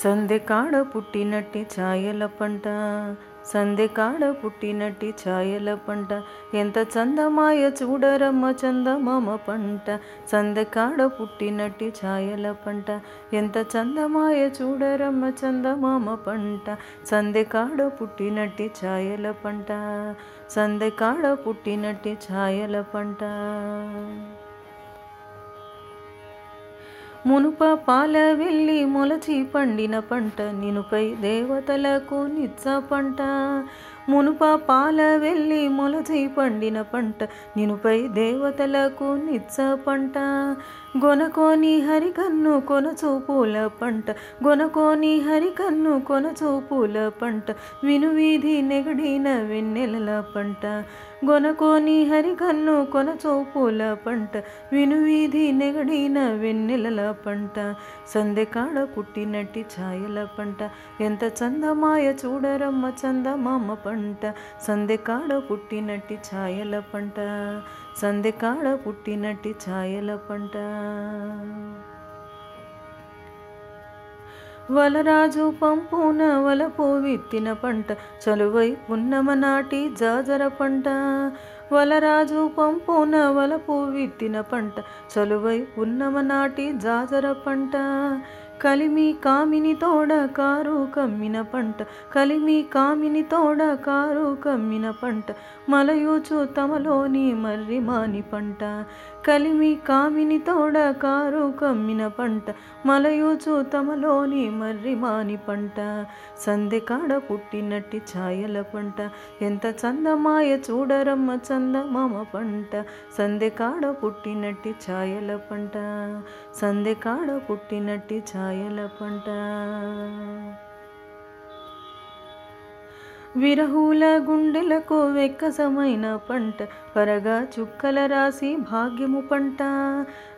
సందె కాడ పుట్టినట్టి ఛాయల పంట సందె కాడ పుట్టినట్టి ఛాయల పంట ఎంత చందమాయ చూడరమ్మ చందమామ పంట సందె కాడ పుట్టినట్టి ఛాయల పంట ఎంత చందమాయ చూడరమ్మ చందమామ పంట సందె కాడ పుట్టినట్టి ఛాయల పంట సందె కాడ పుట్టినట్టి ఛాయల పంట మునుప పాల వెళ్ళి మొలచి పండిన పంట నినుపై దేవతలకు నిచ్చ పంట. మునుప పాల వెళ్ళి మొలచై పండిన పంట నినుపై దేవతలకు నిచ్చ పంట. గొనకోని హరికన్ను కొనచూపుల పంట గొనకోని హరికన్ను కొనచూపుల పంట వినువీధి నెగడిన వెన్నెలల పంట. గొనకోని హరికన్ను కొనచూపుల పంట వినువీధి నెగడిన వెన్నెలల పంట. సందెకాడ పుట్టినట్టి ఛాయల పంట ఎంత చందమాయ చూడరమ్మ చందమామ పంట. పంట సందెకాడ పుట్టినట్టి ఛాయల పంట సందెకాడ పుట్టినట్టి ఛాయల పంట. వలరాజు పంపున వలపు విత్తిన పంట చలువై పున్నమ నాటి జాజర పంట. వలరాజు పంపున వలపు విత్తిన పంట చలువై పున్నమ నాటి జాజర పంట. కలిమి కామిని తోడ కారు కమ్మిన పంట కలిమి కామిని తోడ కారు కమ్మిన పంట మలయూచు తమలోని మర్రి మాని పంట కలిమి కామిని తోడ కారు కమ్మిన పంట మలయూచు తమలోని మర్రి మాని పంట సందె కాడ పుట్టినట్టి ఛాయల పంట ఎంత చందమాయ చూడరమ్మ చందమామ పంట సందె కాడ పుట్టినట్టి ఛాయల పంట సందె కాడ పుట్టినట్టి కాయల పంట విరహుల గుండెలకు వెక్కసమైన పంట పరగా చుక్కల రాసి భాగ్యము పంట.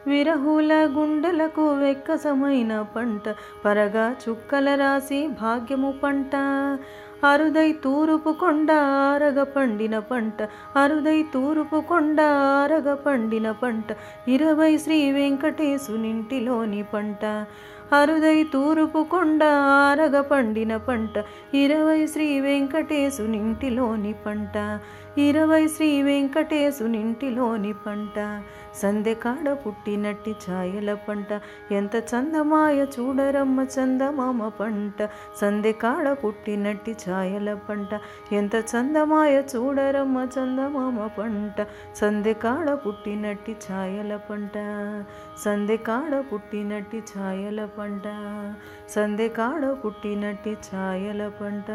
విరహుల గుండెలకు వెక్కసమైన పంట పరగా చుక్కల రాసి భాగ్యము పంట. అరుదై తూరుపు కొండ ఆరగ పండిన పంట అరుదై తూరుపు కొండ ఆరగ పండిన పంట ఇరవై శ్రీ వెంకటేశునింటిలోని పంట. అరుదై తూరుపు కొండ ఆరగ పండిన పంట ఇరవై శ్రీ వెంకటేశునింటిలోని పంట ఇరవై శ్రీ వెంకటేశునింటిలోని పంట. సందెకాడ పుట్టినట్టి ఛాయల పంట ఎంత చందమాయ చూడరమ్మ చందమామ పంట. సందెకాడ పుట్టినట్టి ఛాయల పంట ఎంత చందమాయ చూడరమ్మ చందమామ పంట. సందెకాడ పుట్టినట్టి ఛాయల పంట సందెకాడ పుట్టినట్టి ఛాయల పంట సందెకాడ పుట్టినట్టి ఛాయల పంట.